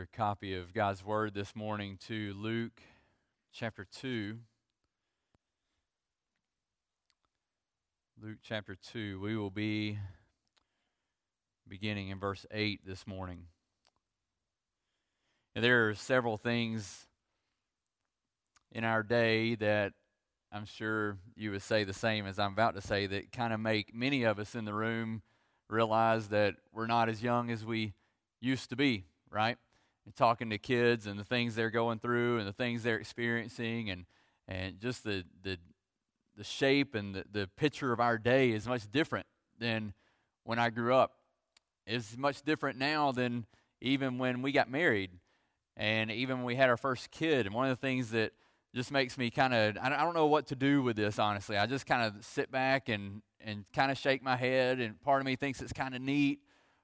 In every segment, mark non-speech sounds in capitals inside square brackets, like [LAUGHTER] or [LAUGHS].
your copy of God's Word this morning to Luke chapter 2. Luke chapter 2. We will be beginning in verse 8 this morning. And there are several things in our day that I'm sure you would say the same as I'm about to say that kind of make many of us in the room realize that we're not as young as we used to be, right? And talking to kids and the things they're going through and the things they're experiencing and and just the the the shape and the, the picture of our day is much different than when I grew up. It's much different now than even when we got married and even when we had our first kid. And one of the things that just makes me kind of I don't know what to do with this honestly. I just kind of sit back and and kind of shake my head and part of me thinks it's kind of neat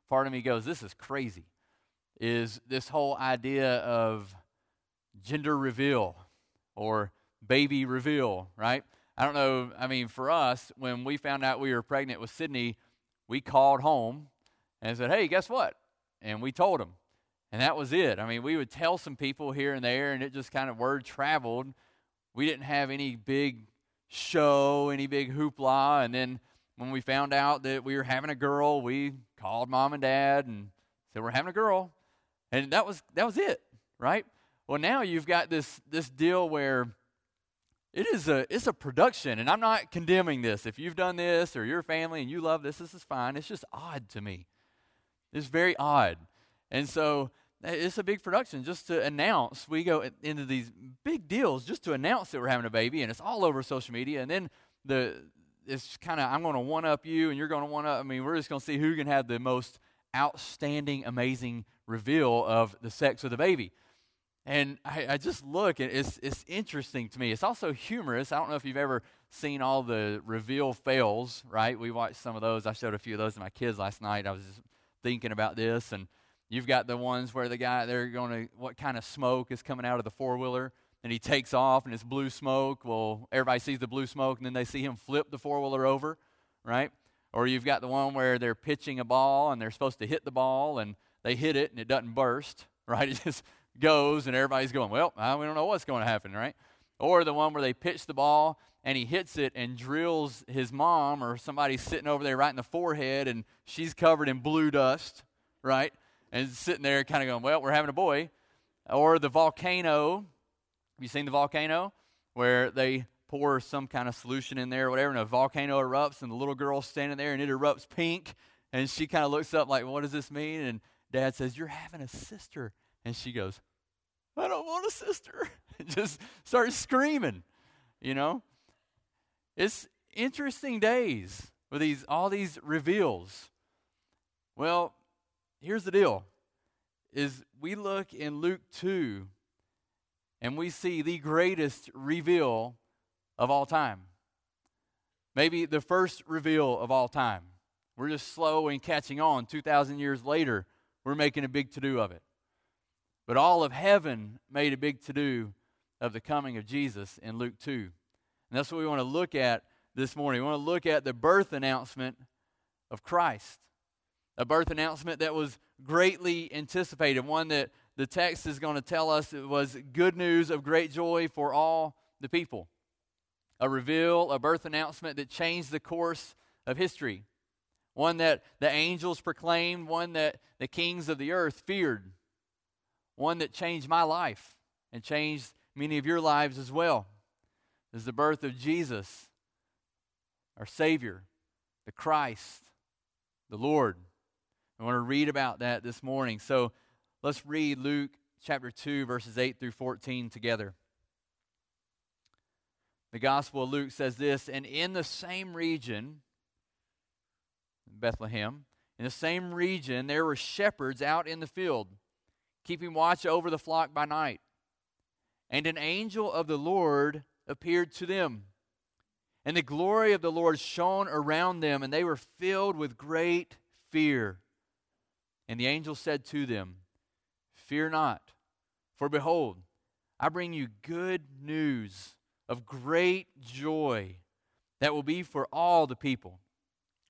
part of me goes, This is crazy. Is this whole idea of gender reveal or baby reveal, right? I don't know. I mean, for us, when we found out we were pregnant with Sydney, we called home and said, Hey, guess what? And we told them. And that was it. I mean, we would tell some people here and there, and it just kind of word traveled. We didn't have any big show, any big hoopla. And then when we found out that we were having a girl, we called mom and dad and said we're having a girl, and that was that was it, right? Well, now you've got this this deal where it is a it's a production, and I'm not condemning this. If you've done this or your family and you love this, this is fine. It's just odd to me. It's very odd, and so eh, it's a big production just to announce. We go into these big deals just to announce that we're having a baby, and it's all over social media, and then the it's kind of I'm going to one up you and you're going to one up. I mean, we're just going to see who can have the most outstanding, amazing reveal of the sex of the baby. And I, I, just look and it's it's interesting to me. It's also humorous. I don't know if you've ever seen all the reveal fails, right? We watched some of those. I showed a few of those to my kids last night. I was just thinking about this, and you've got the ones where the guy they're going to what kind of smoke is coming out of the four wheeler and he takes off and it's blue smoke. Well, everybody sees the blue smoke and then they see him flip the four wheeler over, right? Or you've got the one where they're pitching a ball and they're supposed to hit the ball and they hit it and it doesn't burst, [LAUGHS] right? It just goes and everybody's going, well, we don't know what's going to happen, right? Or the one where they pitch the ball and he hits it and drills his mom or somebody sitting over there right in the forehead and she's covered in blue dust, right? And sitting there kind of going, well, we're having a boy. Or the volcano have you seen the volcano where they pour some kind of solution in there or whatever, and a volcano erupts, and the little girl's standing there, and it erupts pink, and she kind of looks up like, "What does this mean?" And Dad says, "You're having a sister," and she goes, "I don't want a sister," [LAUGHS] and just starts screaming. You know, it's interesting days with these all these reveals. Well, here's the deal: is we look in Luke two and we see the greatest reveal of all time. Maybe the first reveal of all time. We're just slow in catching on. 2,000 years later, we're making a big to do of it. But all of heaven made a big to do of the coming of Jesus in Luke 2. And that's what we want to look at this morning. We want to look at the birth announcement of Christ. A birth announcement that was greatly anticipated, one that the text is going to tell us it was good news of great joy for all the people. A reveal, a birth announcement that changed the course of history. One that the angels proclaimed, one that the kings of the earth feared. One that changed my life and changed many of your lives as well. Is the birth of Jesus, our Savior, the Christ, the Lord. I want to read about that this morning. So, Let's read Luke chapter 2, verses 8 through 14 together. The Gospel of Luke says this And in the same region, Bethlehem, in the same region, there were shepherds out in the field, keeping watch over the flock by night. And an angel of the Lord appeared to them. And the glory of the Lord shone around them, and they were filled with great fear. And the angel said to them, Fear not, for behold, I bring you good news of great joy that will be for all the people.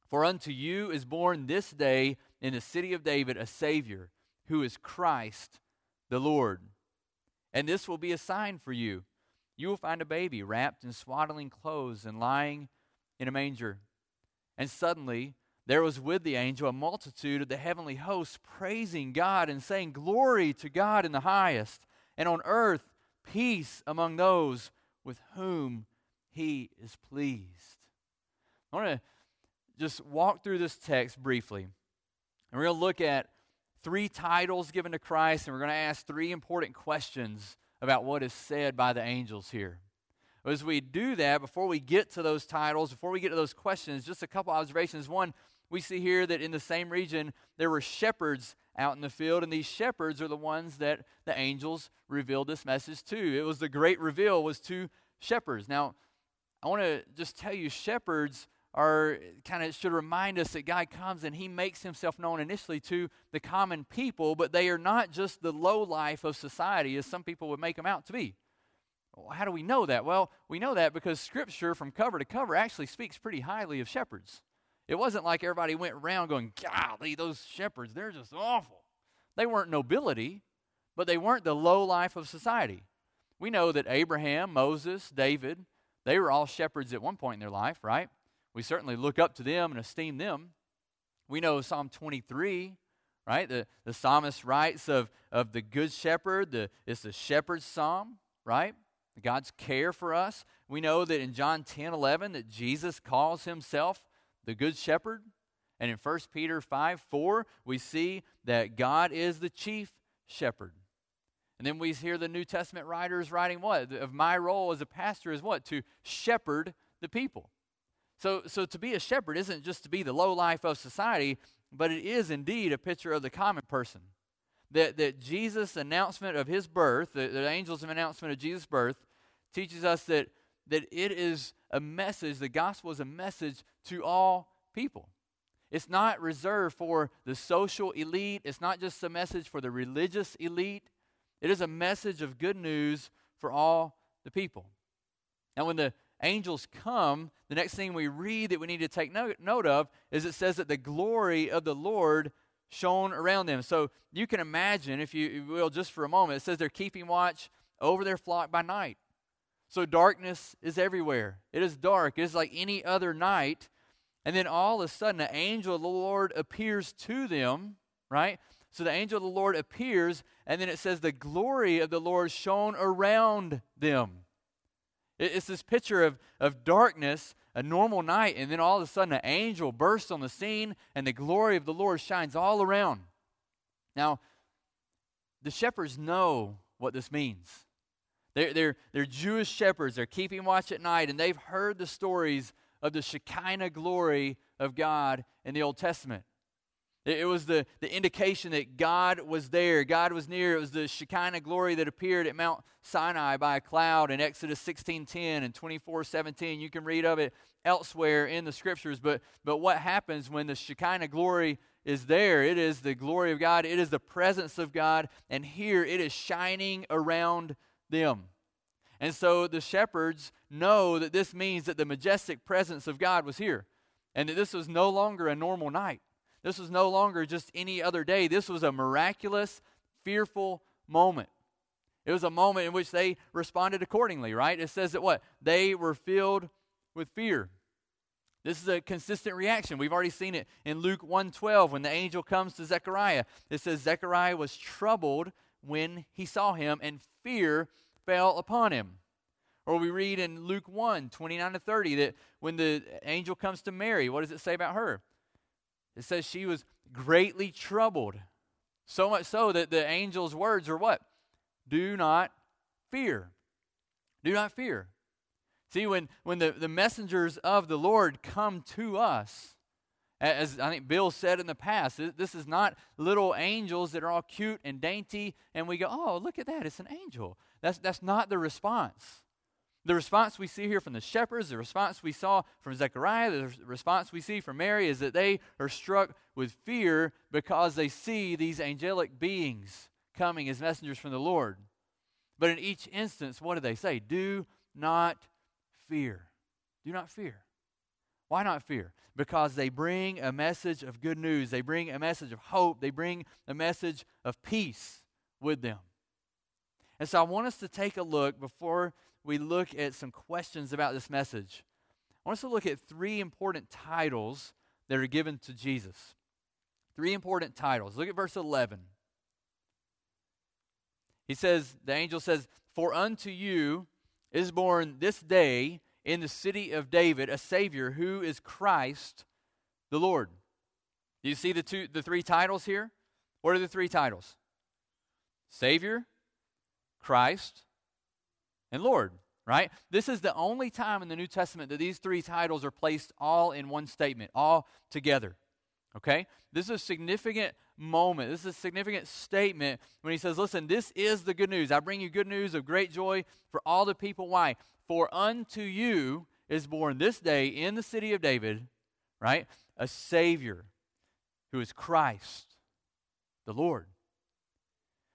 For unto you is born this day in the city of David a Savior, who is Christ the Lord. And this will be a sign for you. You will find a baby wrapped in swaddling clothes and lying in a manger. And suddenly there was with the angel a multitude of the heavenly hosts praising God and saying, Glory to God in the highest, and on earth peace among those with whom he is pleased. I want to just walk through this text briefly. And we're going to look at three titles given to Christ, and we're going to ask three important questions about what is said by the angels here. As we do that, before we get to those titles, before we get to those questions, just a couple observations. One, we see here that in the same region there were shepherds out in the field, and these shepherds are the ones that the angels revealed this message to. It was the great reveal was to shepherds. Now, I want to just tell you, shepherds are kind of should remind us that God comes and He makes Himself known initially to the common people, but they are not just the low life of society as some people would make them out to be. Well, how do we know that? Well, we know that because Scripture, from cover to cover, actually speaks pretty highly of shepherds. It wasn't like everybody went around going, golly, those shepherds, they're just awful. They weren't nobility, but they weren't the low life of society. We know that Abraham, Moses, David, they were all shepherds at one point in their life, right? We certainly look up to them and esteem them. We know Psalm 23, right? The, the psalmist writes of, of the good shepherd, the, it's the shepherd's psalm, right? God's care for us. We know that in John 10 11 that Jesus calls himself the Good Shepherd. And in 1 Peter 5 4, we see that God is the chief shepherd. And then we hear the New Testament writers writing what? Of my role as a pastor is what? To shepherd the people. So, so to be a shepherd isn't just to be the low life of society, but it is indeed a picture of the common person that, that Jesus' announcement of his birth, the, the angel's announcement of Jesus' birth, teaches us that, that it is a message, the gospel is a message to all people. It's not reserved for the social elite, it's not just a message for the religious elite. It is a message of good news for all the people. Now, when the angels come, the next thing we read that we need to take note, note of is it says that the glory of the Lord shone around them. So you can imagine, if you will, just for a moment, it says they're keeping watch over their flock by night. So darkness is everywhere. It is dark. It is like any other night. And then all of a sudden, the angel of the Lord appears to them, right? So the angel of the Lord appears, and then it says the glory of the Lord shone around them. It's this picture of, of darkness a normal night, and then all of a sudden an angel bursts on the scene, and the glory of the Lord shines all around. Now, the shepherds know what this means. They're, they're, they're Jewish shepherds. They're keeping watch at night, and they've heard the stories of the Shekinah glory of God in the Old Testament. It was the, the indication that God was there, God was near. It was the Shekinah glory that appeared at Mount Sinai by a cloud in Exodus 16:10 and 24:17. You can read of it elsewhere in the scriptures. But, but what happens when the Shekinah glory is there? It is the glory of God, it is the presence of God, and here it is shining around them. And so the shepherds know that this means that the majestic presence of God was here, and that this was no longer a normal night. This was no longer just any other day. This was a miraculous, fearful moment. It was a moment in which they responded accordingly, right? It says that what? They were filled with fear. This is a consistent reaction. We've already seen it in Luke 1:12 when the angel comes to Zechariah. It says Zechariah was troubled when he saw him and fear fell upon him. Or we read in Luke 1, 29 to 30 that when the angel comes to Mary, what does it say about her? It says she was greatly troubled. So much so that the angel's words are what? Do not fear. Do not fear. See, when, when the, the messengers of the Lord come to us, as I think Bill said in the past, this is not little angels that are all cute and dainty, and we go, oh, look at that, it's an angel. That's, that's not the response. The response we see here from the shepherds, the response we saw from Zechariah, the response we see from Mary is that they are struck with fear because they see these angelic beings coming as messengers from the Lord. But in each instance, what do they say? Do not fear. Do not fear. Why not fear? Because they bring a message of good news. They bring a message of hope. They bring a message of peace with them. And so I want us to take a look before we look at some questions about this message. I want us to look at three important titles that are given to Jesus. Three important titles. Look at verse 11. He says, the angel says, For unto you is born this day in the city of David a Savior who is Christ the Lord. Do you see the two the three titles here? What are the three titles? Savior, Christ, and Lord, right? This is the only time in the New Testament that these three titles are placed all in one statement, all together. Okay? This is a significant moment. This is a significant statement when he says, Listen, this is the good news. I bring you good news of great joy for all the people. Why? For unto you is born this day in the city of David, right? A Savior who is Christ, the Lord.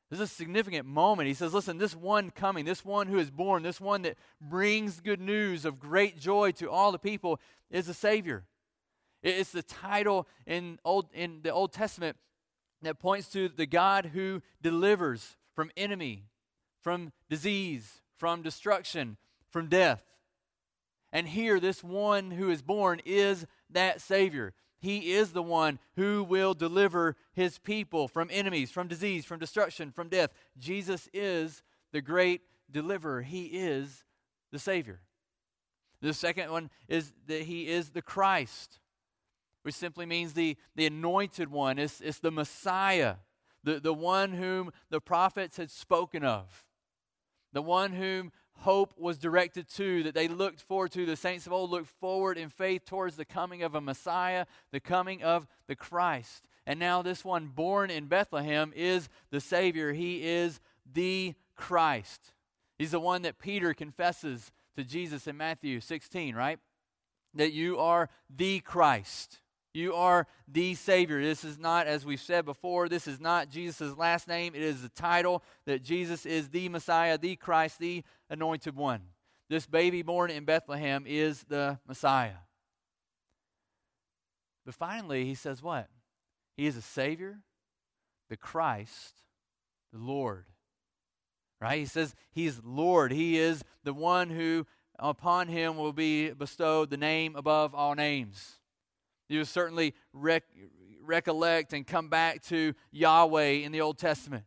This is a significant moment. He says, Listen, this one coming, this one who is born, this one that brings good news of great joy to all the people is a Savior. It's the title in, Old, in the Old Testament that points to the God who delivers from enemy, from disease, from destruction, from death. And here, this one who is born is that Savior. He is the one who will deliver his people from enemies, from disease, from destruction, from death. Jesus is the great deliverer. He is the Savior. The second one is that he is the Christ, which simply means the, the anointed one. It's, it's the Messiah, the, the one whom the prophets had spoken of, the one whom hope was directed to, that they looked forward to. The saints of old looked forward in faith towards the coming of a Messiah, the coming of the Christ. And now, this one born in Bethlehem is the Savior. He is the Christ. He's the one that Peter confesses to Jesus in Matthew 16, right? That you are the Christ. You are the Savior. This is not, as we've said before, this is not Jesus' last name. It is the title that Jesus is the Messiah, the Christ, the anointed one. This baby born in Bethlehem is the Messiah. But finally, he says what? He is a Savior, the Christ, the Lord. Right? He says he's Lord. He is the one who upon him will be bestowed the name above all names. You certainly rec- recollect and come back to Yahweh in the Old Testament.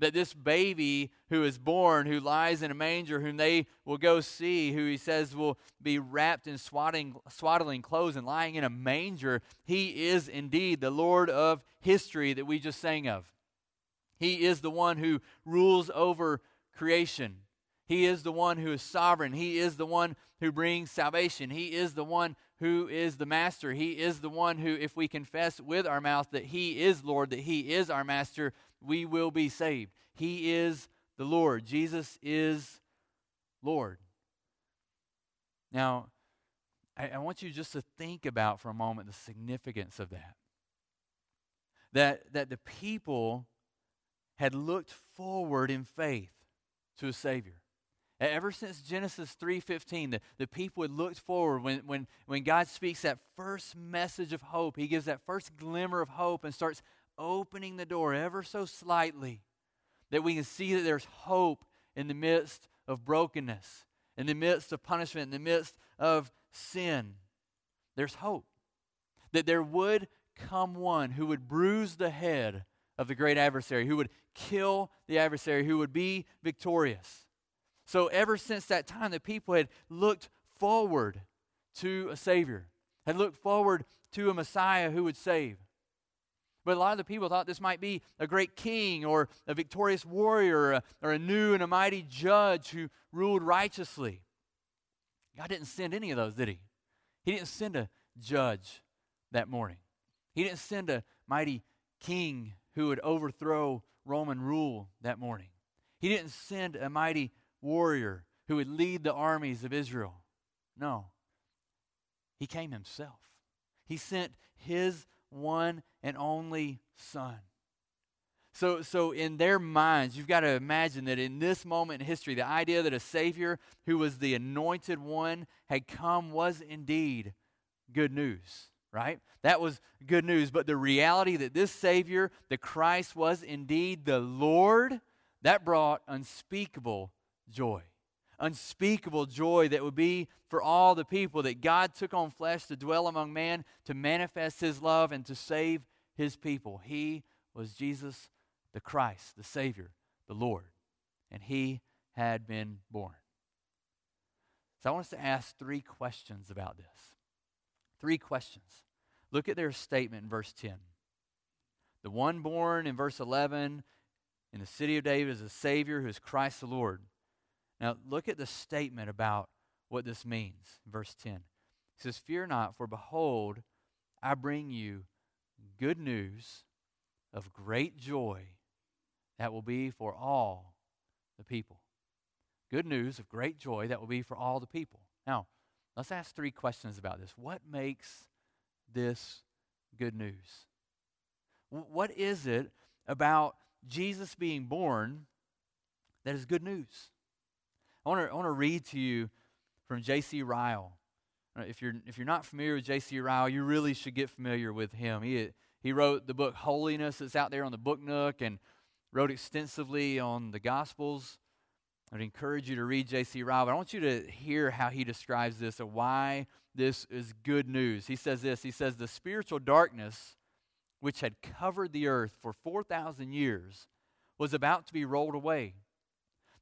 That this baby who is born, who lies in a manger, whom they will go see, who he says will be wrapped in swaddling, swaddling clothes and lying in a manger, he is indeed the Lord of history that we just sang of. He is the one who rules over creation. He is the one who is sovereign. He is the one who brings salvation. He is the one who is the master. He is the one who, if we confess with our mouth that He is Lord, that He is our master, we will be saved. He is the Lord. Jesus is Lord. Now, I, I want you just to think about for a moment the significance of that. That, that the people had looked forward in faith to a Savior. Ever since Genesis 3.15, the, the people had looked forward when, when, when God speaks that first message of hope. He gives that first glimmer of hope and starts opening the door ever so slightly that we can see that there's hope in the midst of brokenness, in the midst of punishment, in the midst of sin. There's hope. That there would come one who would bruise the head of the great adversary, who would kill the adversary, who would be victorious. So, ever since that time, the people had looked forward to a Savior, had looked forward to a Messiah who would save. But a lot of the people thought this might be a great king or a victorious warrior or a, or a new and a mighty judge who ruled righteously. God didn't send any of those, did He? He didn't send a judge that morning. He didn't send a mighty king who would overthrow Roman rule that morning. He didn't send a mighty warrior who would lead the armies of Israel. No. He came himself. He sent his one and only son. So, so in their minds, you've got to imagine that in this moment in history, the idea that a Savior who was the anointed one had come was indeed good news, right? That was good news. But the reality that this Savior, the Christ, was indeed the Lord that brought unspeakable joy. Unspeakable joy that would be for all the people that God took on flesh to dwell among man, to manifest his love, and to save his people. He was Jesus the Christ, the Savior, the Lord. And he had been born. So I want us to ask three questions about this. Three questions. Look at their statement in verse 10. The one born in verse 11 in the city of David is a Savior who is Christ the Lord. Now, look at the statement about what this means. Verse 10. He says, Fear not, for behold, I bring you good news of great joy that will be for all the people. Good news of great joy that will be for all the people. Now, let's ask three questions about this. What makes this good news? What is it about Jesus being born that is good news? I want to, I read to you from J.C. Ryle. Uh, if you're, if you're not familiar with J.C. Ryle, you really should get familiar with him. He, he wrote the book Holiness that's out there on the Book Nook and wrote extensively on the Gospels. I'd encourage you to read J.C. Ryle, but I want you to hear how he describes this and why this is good news. He says this He says, The spiritual darkness which had covered the earth for 4,000 years was about to be rolled away.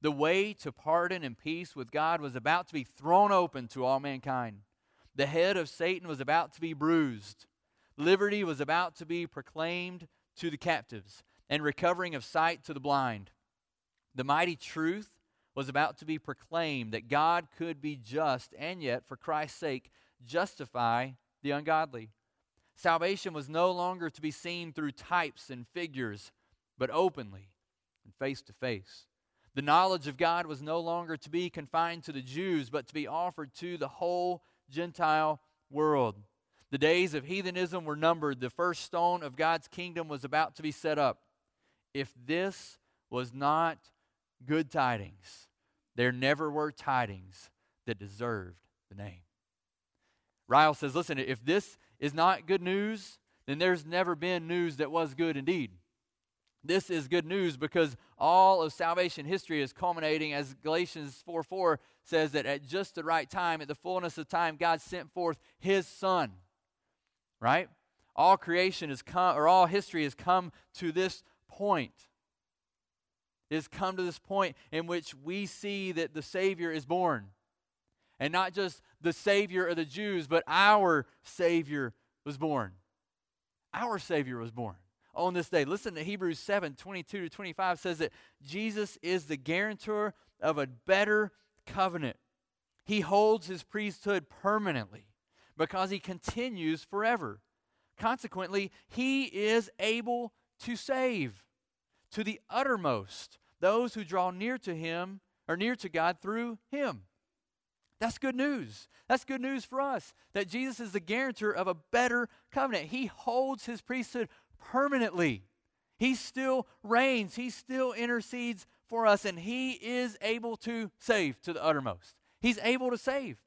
The way to pardon and peace with God was about to be thrown open to all mankind. The head of Satan was about to be bruised. Liberty was about to be proclaimed to the captives, and recovering of sight to the blind. The mighty truth was about to be proclaimed that God could be just and yet, for Christ's sake, justify the ungodly. Salvation was no longer to be seen through types and figures, but openly and face to face. The knowledge of God was no longer to be confined to the Jews, but to be offered to the whole Gentile world. The days of heathenism were numbered. The first stone of God's kingdom was about to be set up. If this was not good tidings, there never were tidings that deserved the name. Ryle says, listen, if this is not good news, then there's never been news that was good indeed. This is good news because all of salvation history is culminating, as Galatians 4 4 says, that at just the right time, at the fullness of time, God sent forth His Son. Right? All creation has come, or all history has come to this point. Has come to this point in which we see that the Savior is born. And not just the Savior of the Jews, but our Savior was born. Our Savior was born on this day. Listen to Hebrews 7 22 to 25 says that Jesus is the guarantor of a better covenant. He holds his priesthood permanently because he continues forever. Consequently, he is able to save to the uttermost those who draw near to him or near to God through him. That's good news. That's good news for us that Jesus is the guarantor of a better covenant. He holds his priesthood permanently. He still reigns, He still intercedes for us, and He is able to save to the uttermost. He's able to save.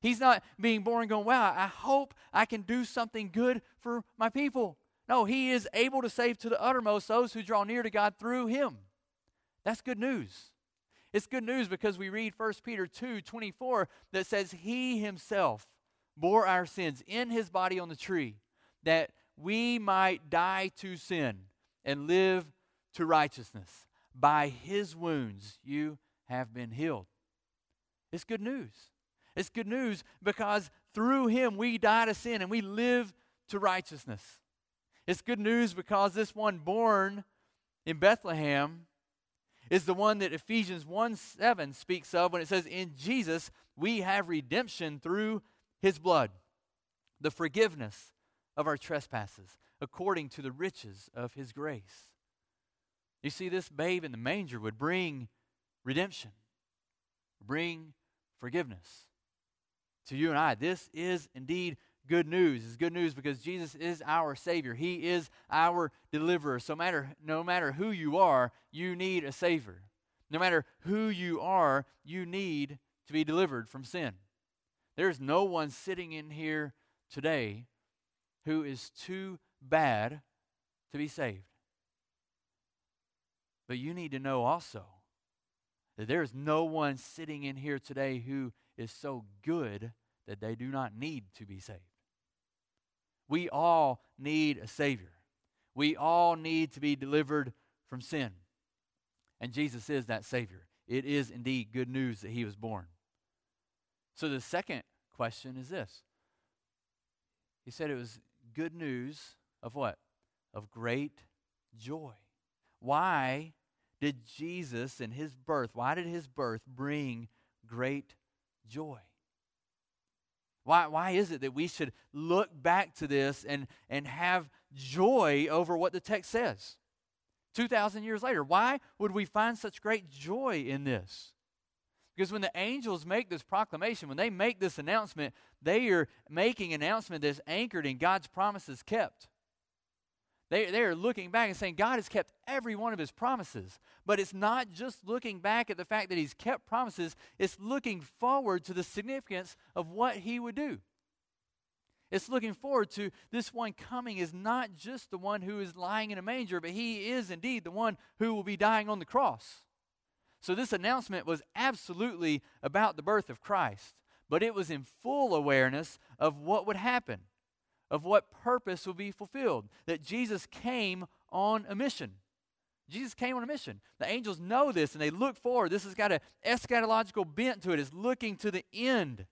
He's not being born going, wow, I hope I can do something good for my people. No, He is able to save to the uttermost those who draw near to God through Him. That's good news. It's good news because we read 1 Peter 2 24 that says, He Himself bore our sins in His body on the tree, that we might die to sin and live to righteousness. By his wounds you have been healed. It's good news. It's good news because through him we die to sin and we live to righteousness. It's good news because this one born in Bethlehem is the one that Ephesians 1 7 speaks of when it says, In Jesus we have redemption through his blood, the forgiveness of our trespasses, according to the riches of his grace. You see, this babe in the manger would bring redemption, bring forgiveness to you and I. This is indeed good news. It's good news because Jesus is our Savior. He is our deliverer. So matter, no matter who you are, you need a Savior. No matter who you are, you need to be delivered from sin. There's no one sitting in here today who is too bad to be saved. But you need to know also that there is no one sitting in here today who is so good that they do not need to be saved. We all need a Savior. We all need to be delivered from sin. And Jesus is that Savior. It is indeed good news that He was born. So the second question is this He said it was good news of what? Of great joy. Why did Jesus and His birth, why did His birth bring great joy? Why, why is it that we should look back to this and, and have joy over what the text says? 2,000 years later, why would we find such great joy in this? Because when the angels make this proclamation, when they make this announcement, they are making an announcement that's anchored in God's promises kept. They, they are looking back and saying, God has kept every one of his promises. But it's not just looking back at the fact that he's kept promises, it's looking forward to the significance of what he would do. It's looking forward to this one coming is not just the one who is lying in a manger, but he is indeed the one who will be dying on the cross. So this announcement was absolutely about the birth of Christ, but it was in full awareness of what would happen of what purpose would be fulfilled. That Jesus came on a mission. Jesus came on a mission. The angels know this and they look forward. This has got an eschatological bent to it. It's looking to the end.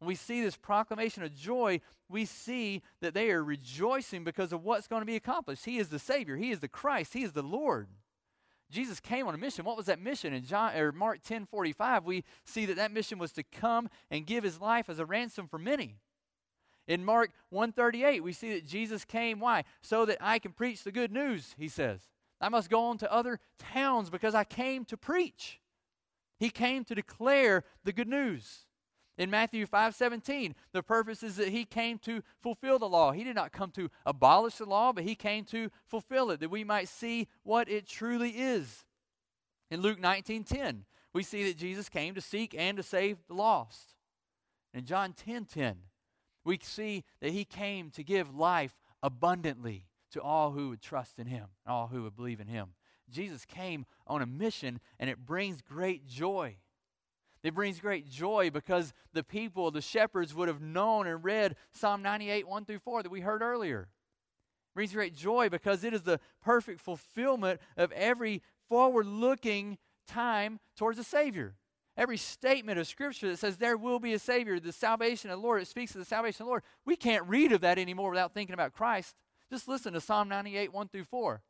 When we see this proclamation of joy, we see that they are rejoicing because of what's going to be accomplished. He is the Savior, He is the Christ, He is the Lord. Jesus came on a mission. What was that mission? In John or Mark 10 45, we see that that mission was to come and give his life as a ransom for many. In Mark 138, we see that Jesus came, why? So that I can preach the good news, he says. I must go on to other towns because I came to preach. He came to declare the good news. In Matthew 5 17, the purpose is that he came to fulfill the law. He did not come to abolish the law, but he came to fulfill it, that we might see what it truly is. In Luke 19 10, we see that Jesus came to seek and to save the lost. In John 10 10, we see that he came to give life abundantly to all who would trust in him, all who would believe in him. Jesus came on a mission, and it brings great joy. It brings great joy because the people, the shepherds, would have known and read Psalm 98, 1 through 4 that we heard earlier. It brings great joy because it is the perfect fulfillment of every forward looking time towards a Savior. Every statement of Scripture that says there will be a Savior, the salvation of the Lord, it speaks of the salvation of the Lord. We can't read of that anymore without thinking about Christ. Just listen to Psalm 98, 1 through 4.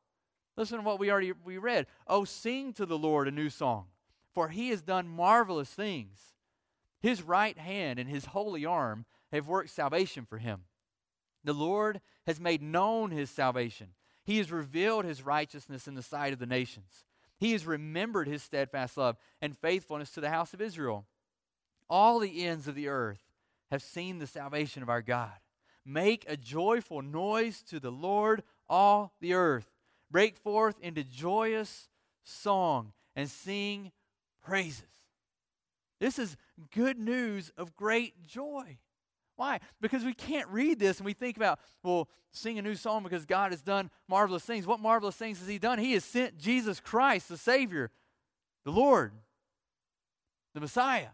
Listen to what we already we read. Oh, sing to the Lord a new song, for he has done marvelous things. His right hand and his holy arm have worked salvation for him. The Lord has made known his salvation. He has revealed his righteousness in the sight of the nations. He has remembered his steadfast love and faithfulness to the house of Israel. All the ends of the earth have seen the salvation of our God. Make a joyful noise to the Lord, all the earth. Break forth into joyous song and sing praises. This is good news of great joy. Why? Because we can't read this and we think about, well, sing a new song because God has done marvelous things. What marvelous things has He done? He has sent Jesus Christ, the Savior, the Lord, the Messiah.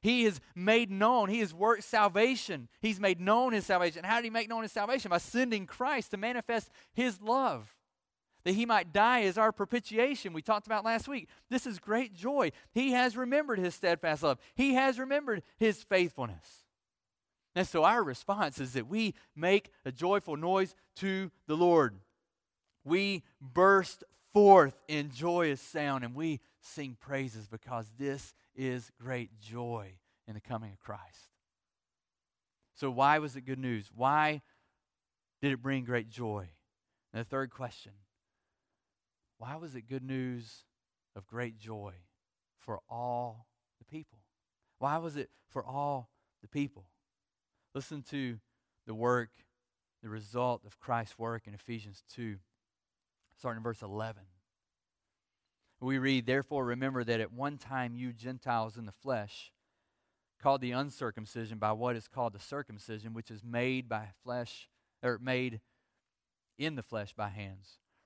He has made known, He has worked salvation. He's made known His salvation. How did He make known His salvation? By sending Christ to manifest His love. That he might die as our propitiation, we talked about last week. This is great joy. He has remembered his steadfast love, he has remembered his faithfulness. And so our response is that we make a joyful noise to the Lord. We burst forth in joyous sound and we sing praises because this is great joy in the coming of Christ. So, why was it good news? Why did it bring great joy? And the third question why was it good news of great joy for all the people? Why was it for all the people? Listen to the work, the result of Christ's work in Ephesians 2, starting in verse 11. We read, Therefore, remember that at one time you Gentiles in the flesh, called the uncircumcision by what is called the circumcision, which is made by flesh, or made in the flesh by hands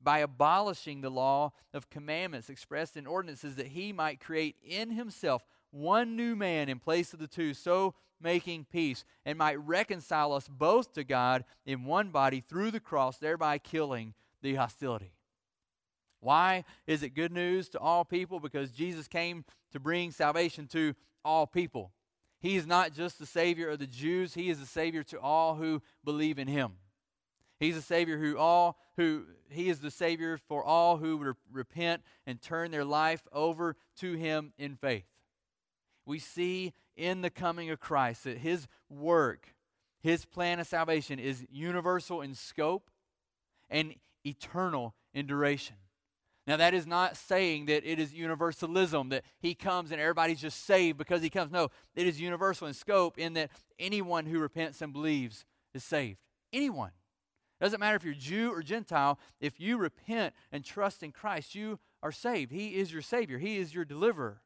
by abolishing the law of commandments expressed in ordinances that he might create in himself one new man in place of the two, so making peace, and might reconcile us both to God in one body through the cross, thereby killing the hostility. Why is it good news to all people? Because Jesus came to bring salvation to all people. He is not just the Savior of the Jews, He is the Savior to all who believe in Him. He's a Savior who all who He is the Savior for all who would repent and turn their life over to Him in faith. We see in the coming of Christ that His work, His plan of salvation is universal in scope and eternal in duration. Now, that is not saying that it is universalism, that he comes and everybody's just saved because he comes. No, it is universal in scope in that anyone who repents and believes is saved. Anyone. Doesn't matter if you're Jew or Gentile, if you repent and trust in Christ, you are saved. He is your Savior, He is your deliverer.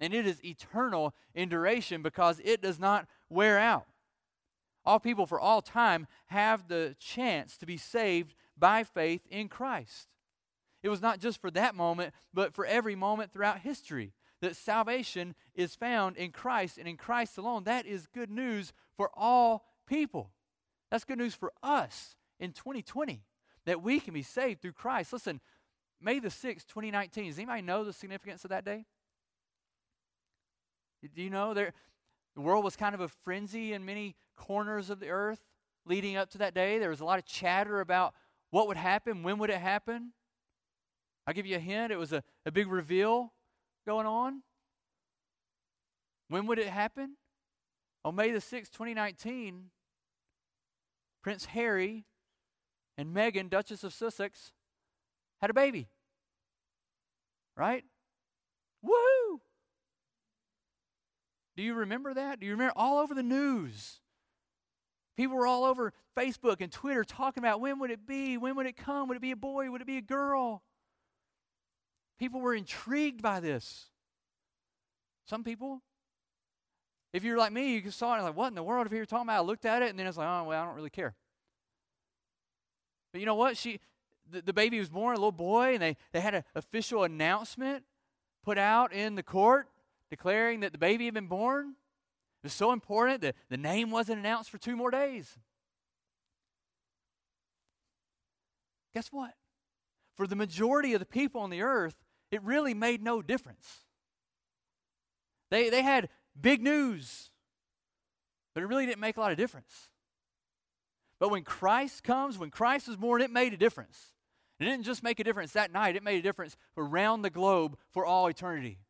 And it is eternal in duration because it does not wear out. All people for all time have the chance to be saved by faith in Christ. It was not just for that moment, but for every moment throughout history. That salvation is found in Christ and in Christ alone. That is good news for all people. That's good news for us in 2020 that we can be saved through Christ. Listen, May the 6th, 2019. Does anybody know the significance of that day? Do you know there, the world was kind of a frenzy in many corners of the earth leading up to that day? There was a lot of chatter about what would happen, when would it happen? I'll give you a hint. It was a, a big reveal going on. When would it happen? On May the 6th, 2019, Prince Harry and Meghan, Duchess of Sussex, had a baby. Right? Woo! Do you remember that? Do you remember all over the news? People were all over Facebook and Twitter talking about when would it be? When would it come? Would it be a boy? Would it be a girl? People were intrigued by this. Some people, if you're like me, you saw it and like, what in the world are you talking about? I looked at it and then it's like, oh, well, I don't really care. But you know what? She, the, the baby was born, a little boy, and they, they had an official announcement put out in the court declaring that the baby had been born. It was so important that the name wasn't announced for two more days. Guess what? For the majority of the people on the earth, it really made no difference. They, they had big news, but it really didn't make a lot of difference. But when Christ comes, when Christ was born, it made a difference. It didn't just make a difference that night, it made a difference around the globe for all eternity.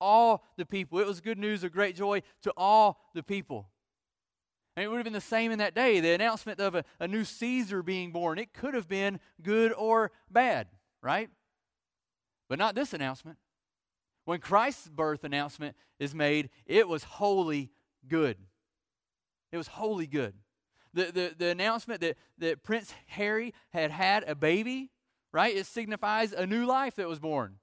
All the people. It was good news of great joy to all the people. And it would have been the same in that day. The announcement of a, a new Caesar being born, it could have been good or bad, right? But not this announcement. When Christ's birth announcement is made, it was wholly good. It was wholly good. The, the, the announcement that, that Prince Harry had had a baby, right? It signifies a new life that was born,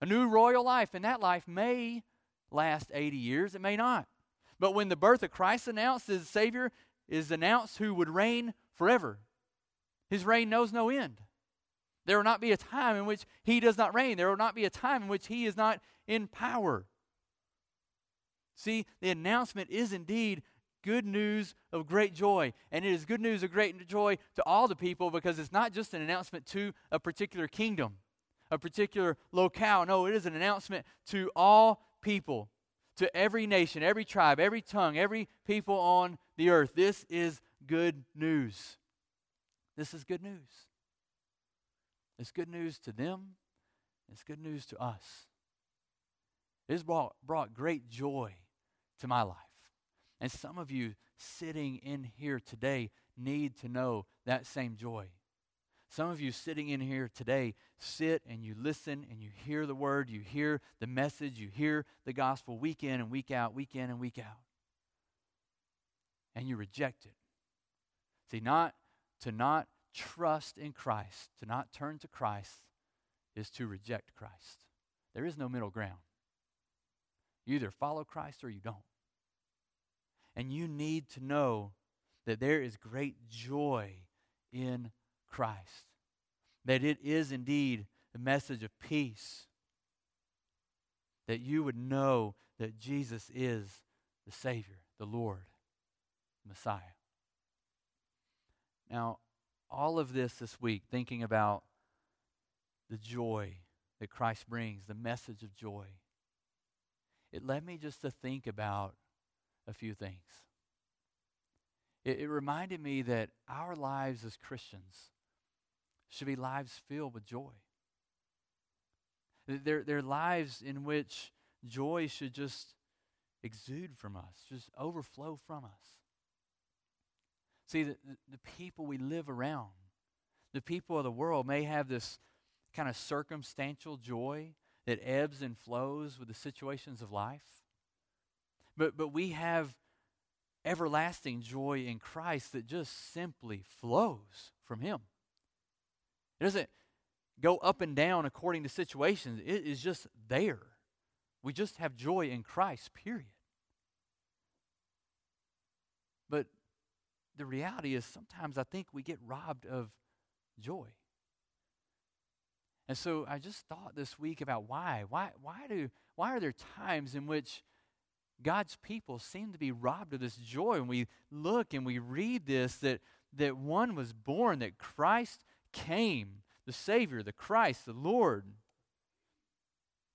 a new royal life. And that life may last 80 years, it may not. But when the birth of Christ announced as Savior is announced who would reign forever, his reign knows no end. There will not be a time in which he does not reign. There will not be a time in which he is not in power. See, the announcement is indeed good news of great joy. And it is good news of great joy to all the people because it's not just an announcement to a particular kingdom, a particular locale. No, it is an announcement to all people, to every nation, every tribe, every tongue, every people on the earth. This is good news. This is good news. It's good news to them, it's good news to us. It has brought, brought great joy to my life. And some of you sitting in here today need to know that same joy. Some of you sitting in here today sit and you listen and you hear the word, you hear the message, you hear the gospel week in and week out, week in and week out. And you reject it. See, not to not trust in Christ, to not turn to Christ, is to reject Christ. There is no middle ground. You either follow Christ or you don't. And you need to know that there is great joy in Christ. That it is indeed the message of peace. That you would know that Jesus is the Savior, the Lord, Messiah. Now, all of this this week, thinking about the joy that Christ brings, the message of joy, it led me just to think about a few things. It, it reminded me that our lives as Christians should be lives filled with joy. They're, they're lives in which joy should just exude from us, just overflow from us. See, the, the people we live around, the people of the world may have this kind of circumstantial joy that ebbs and flows with the situations of life. But, but we have everlasting joy in Christ that just simply flows from Him. It doesn't go up and down according to situations, it is just there. We just have joy in Christ, period. But the reality is sometimes I think we get robbed of joy. And so I just thought this week about why. Why, why, do, why are there times in which God's people seem to be robbed of this joy? And we look and we read this that, that one was born, that Christ came, the Savior, the Christ, the Lord.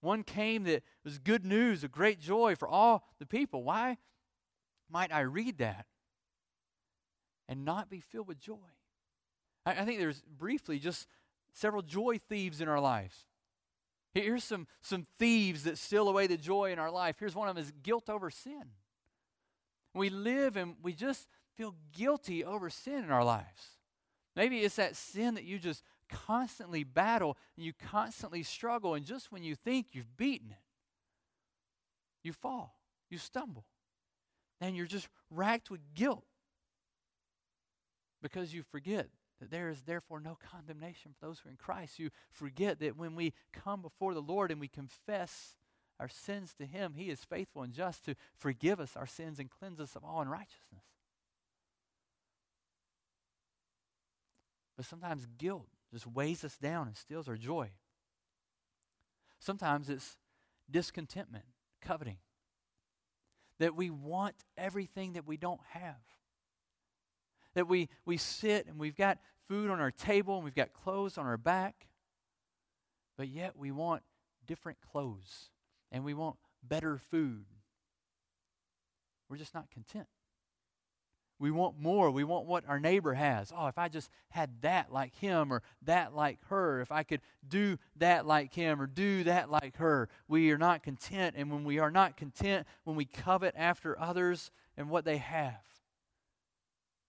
One came that was good news, a great joy for all the people. Why might I read that and not be filled with joy? I, I think there's briefly just several joy thieves in our lives. Here's some, some thieves that steal away the joy in our life. Here's one of them is guilt over sin. We live and we just feel guilty over sin in our lives. Maybe it's that sin that you just constantly battle and you constantly struggle, and just when you think you've beaten it, you fall, you stumble, and you're just racked with guilt because you forget that there is therefore no condemnation for those who are in Christ. You forget that when we come before the Lord and we confess our sins to Him, He is faithful and just to forgive us our sins and cleanse us of all unrighteousness. But sometimes guilt just weighs us down and steals our joy. Sometimes it's discontentment, coveting, that we want everything that we don't have. That we, we sit and we've got food on our table and we've got clothes on our back, but yet we want different clothes and we want better food. We're just not content. We want more. We want what our neighbor has. Oh, if I just had that like him or that like her, if I could do that like him or do that like her, we are not content. And when we are not content, when we covet after others and what they have,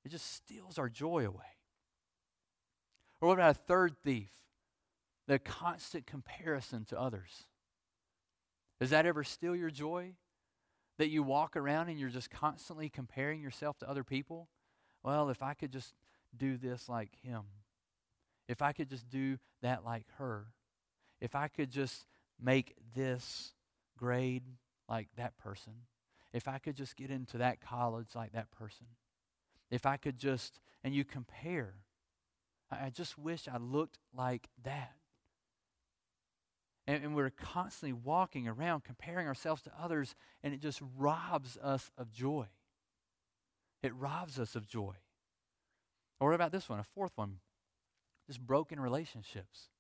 it just steals our joy away. Or what about a third thief? The constant comparison to others. Does that ever steal your joy? that you walk around and you're just constantly comparing yourself to other people? Well, if I could just do this like him, if I could just do that like her, if I could just make this grade like that person, if I could just get into that college like that person, if I could just, and you compare. I just wish I looked like that. And, and we're constantly walking around comparing ourselves to others, and it just robs us of joy. It robs us of joy. Or what about this one? A fourth one just broken relationships.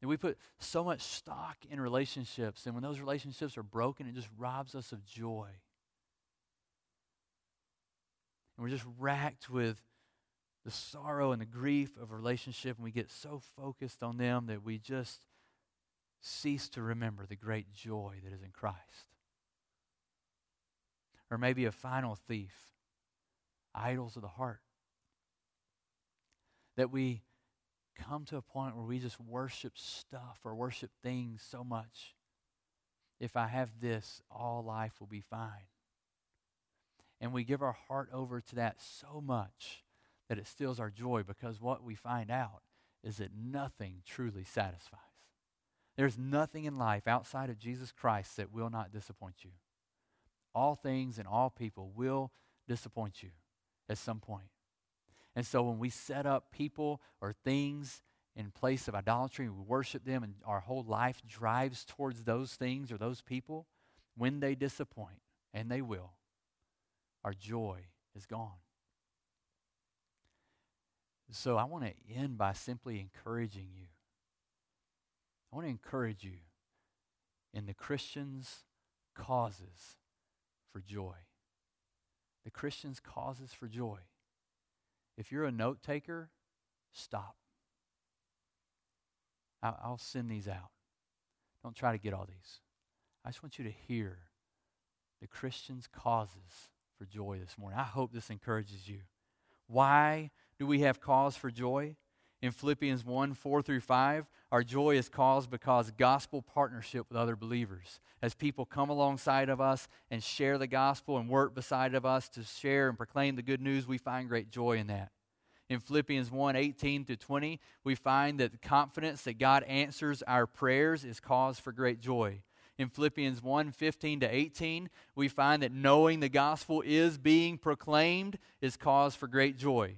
And we put so much stock in relationships, and when those relationships are broken, it just robs us of joy. And we're just racked with the sorrow and the grief of a relationship, and we get so focused on them that we just cease to remember the great joy that is in Christ. Or maybe a final thief, idols of the heart. That we come to a point where we just worship stuff or worship things so much. If I have this, all life will be fine. And we give our heart over to that so much that it steals our joy because what we find out is that nothing truly satisfies. There's nothing in life outside of Jesus Christ that will not disappoint you. All things and all people will disappoint you at some point. And so when we set up people or things in place of idolatry, and we worship them, and our whole life drives towards those things or those people, when they disappoint, and they will, our joy is gone. So I want to end by simply encouraging you. I want to encourage you in the Christian's causes for joy. The Christian's causes for joy. If you're a note taker, stop. I'll send these out. Don't try to get all these. I just want you to hear the Christian's causes for joy this morning. I hope this encourages you. Why do we have cause for joy? In Philippians 1 4 through 5, our joy is caused because gospel partnership with other believers. As people come alongside of us and share the gospel and work beside of us to share and proclaim the good news, we find great joy in that. In Philippians 1 18 to 20, we find that confidence that God answers our prayers is cause for great joy. In Philippians 1 15 to 18, we find that knowing the gospel is being proclaimed is cause for great joy.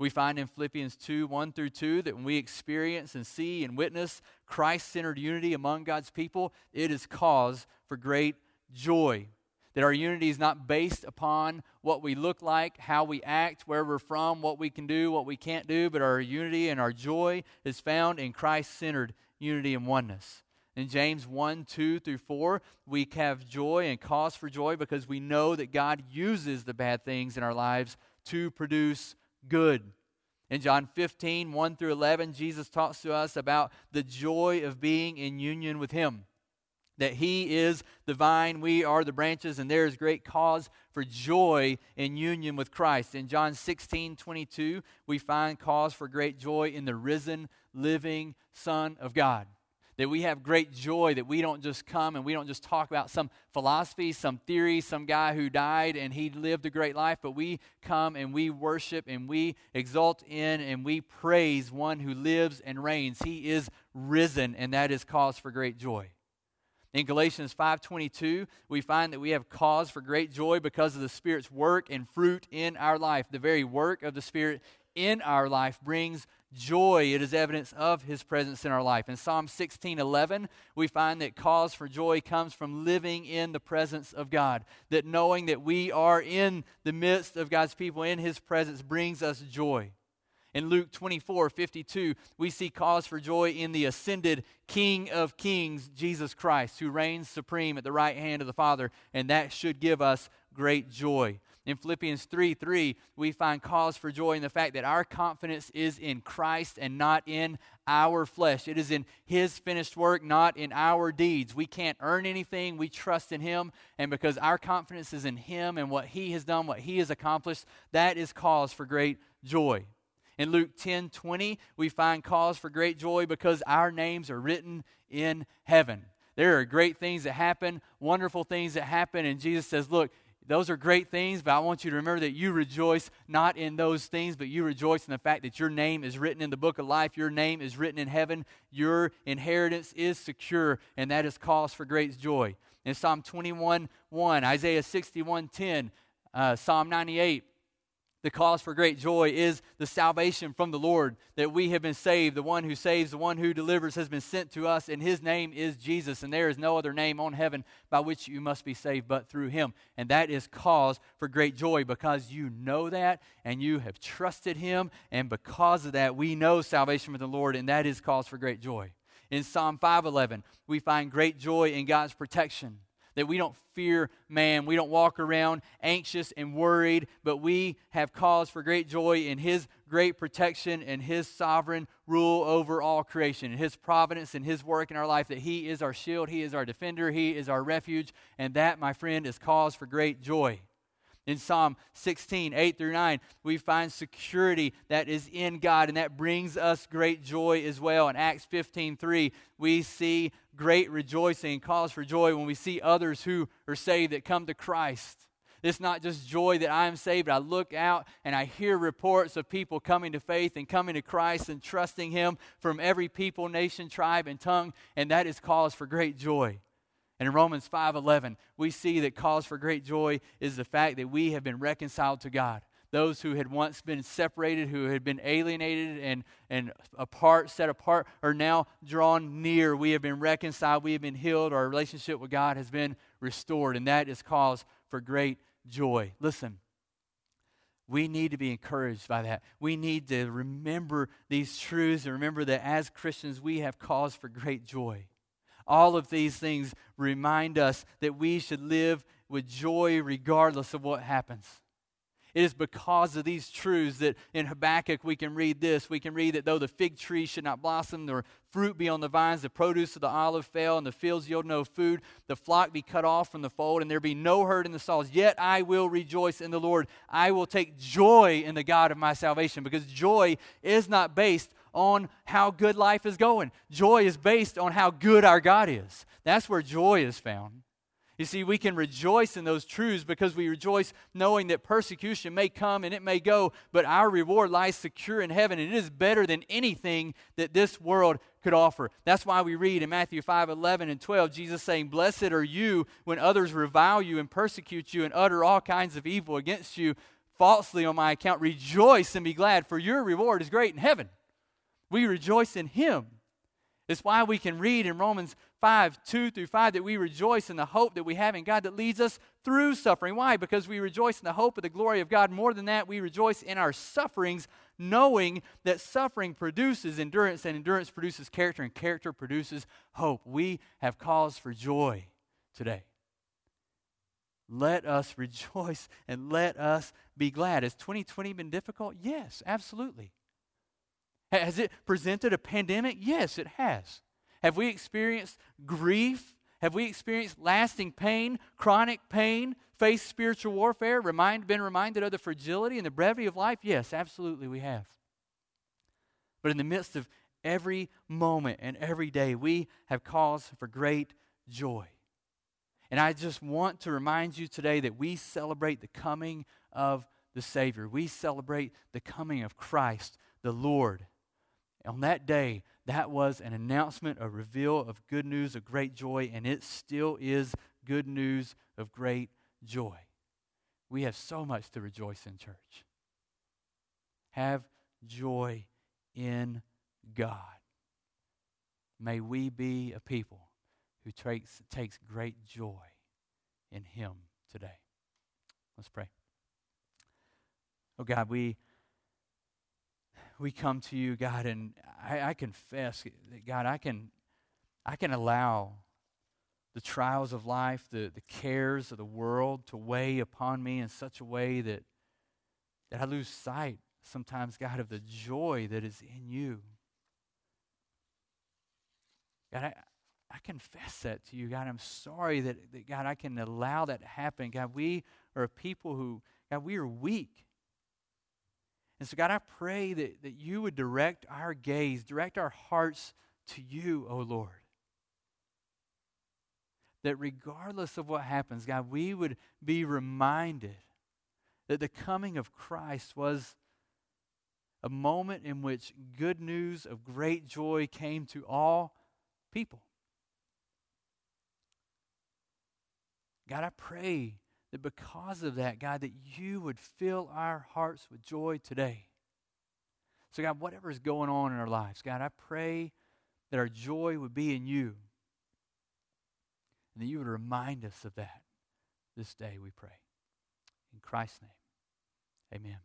We find in Philippians 2 1 through 2 that when we experience and see and witness Christ centered unity among God's people, it is cause for great joy. That our unity is not based upon what we look like, how we act, where we're from, what we can do, what we can't do, but our unity and our joy is found in Christ centered unity and oneness. In James 1 2 through 4, we have joy and cause for joy because we know that God uses the bad things in our lives to produce good. In John 15, 1 through 11, Jesus talks to us about the joy of being in union with Him. That He is the vine, we are the branches, and there is great cause for joy in union with Christ. In John 16, 22, we find cause for great joy in the risen, living Son of God that we have great joy that we don't just come and we don't just talk about some philosophy, some theory, some guy who died and he lived a great life, but we come and we worship and we exalt in and we praise one who lives and reigns. He is risen, and that is cause for great joy. In Galatians 5:22, we find that we have cause for great joy because of the Spirit's work and fruit in our life. The very work of the Spirit in our life brings joy. It is evidence of his presence in our life. In Psalm 16:11, we find that cause for joy comes from living in the presence of God. That knowing that we are in the midst of God's people in his presence brings us joy. In Luke 24, 52, we see cause for joy in the ascended King of Kings, Jesus Christ, who reigns supreme at the right hand of the Father, and that should give us great joy. In Philippians 3 3, we find cause for joy in the fact that our confidence is in Christ and not in our flesh. It is in His finished work, not in our deeds. We can't earn anything. We trust in Him. And because our confidence is in Him and what He has done, what He has accomplished, that is cause for great joy. In Luke 10 20, we find cause for great joy because our names are written in heaven. There are great things that happen, wonderful things that happen, and Jesus says, Look, those are great things, but I want you to remember that you rejoice not in those things, but you rejoice in the fact that your name is written in the book of life, your name is written in heaven, your inheritance is secure, and that is cause for great joy. In Psalm 21 1, Isaiah 61 10, uh, Psalm 98, the cause for great joy is the salvation from the Lord, that we have been saved. The one who saves, the one who delivers has been sent to us, and his name is Jesus. And there is no other name on heaven by which you must be saved but through him. And that is cause for great joy because you know that and you have trusted him. And because of that, we know salvation from the Lord, and that is cause for great joy. In Psalm 511, we find great joy in God's protection that we don't fear man. We don't walk around anxious and worried, but we have cause for great joy in His great protection and His sovereign rule over all creation, and His providence and His work in our life, that He is our shield, He is our defender, He is our refuge, and that, my friend, is cause for great joy. In Psalm 16, 8 through 9, we find security that is in God, and that brings us great joy as well. In Acts 15, 3, we see great rejoicing cause for joy when we see others who are saved that come to Christ. It's not just joy that I am saved, I look out and I hear reports of people coming to faith and coming to Christ and trusting Him from every people, nation, tribe, and tongue, and that is cause for great joy. And in Romans 5:11, we see that cause for great joy is the fact that we have been reconciled to God. Those who had once been separated, who had been alienated and, and apart, set apart, are now drawn near. We have been reconciled. We have been healed. Our relationship with God has been restored. And that is cause for great joy. Listen, we need to be encouraged by that. We need to remember these truths and remember that as Christians, we have cause for great joy. All of these things remind us that we should live with joy regardless of what happens. It is because of these truths that in Habakkuk we can read this. We can read that though the fig tree should not blossom, nor fruit be on the vines, the produce of the olive fail, and the fields yield no food, the flock be cut off from the fold, and there be no herd in the stalls, yet I will rejoice in the Lord. I will take joy in the God of my salvation, because joy is not based on how good life is going. Joy is based on how good our God is. That's where joy is found. You see, we can rejoice in those truths because we rejoice knowing that persecution may come and it may go, but our reward lies secure in heaven, and it is better than anything that this world could offer. That's why we read in Matthew 5 11 and 12, Jesus saying, Blessed are you when others revile you and persecute you and utter all kinds of evil against you falsely on my account. Rejoice and be glad, for your reward is great in heaven. We rejoice in Him. It's why we can read in Romans 5 2 through 5 that we rejoice in the hope that we have in God that leads us through suffering. Why? Because we rejoice in the hope of the glory of God. More than that, we rejoice in our sufferings, knowing that suffering produces endurance, and endurance produces character, and character produces hope. We have cause for joy today. Let us [LAUGHS] rejoice and let us be glad. Has 2020 been difficult? Yes, absolutely. Has it presented a pandemic? Yes, it has. Have we experienced grief? Have we experienced lasting pain, chronic pain, faced spiritual warfare, remind, been reminded of the fragility and the brevity of life? Yes, absolutely we have. But in the midst of every moment and every day, we have cause for great joy. And I just want to remind you today that we celebrate the coming of the Savior. We celebrate the coming of Christ, the Lord. On that day, that was an announcement, a reveal of good news of great joy, and it still is good news of great joy. We have so much to rejoice in, church. Have joy in God. May we be a people who takes, takes great joy in Him today. Let's pray. Oh God, we we come to you, God, and I, I confess that, God, I can, I can allow the trials of life, the, the cares of the world to weigh upon me in such a way that, that I lose sight sometimes, God, of the joy that is in you. God, I, I confess that to you, God. I'm sorry that, that, God, I can allow that to happen. God, we are a people who, God, we are weak. And so, God, I pray that, that you would direct our gaze, direct our hearts to you, O oh Lord. That regardless of what happens, God, we would be reminded that the coming of Christ was a moment in which good news of great joy came to all people. God, I pray that because of that, God, that you would fill our hearts with joy today. So, God, whatever is going on in our lives, God, I pray that our joy would be in you. And that you would remind us of that this day, we pray. In Christ's name, amen.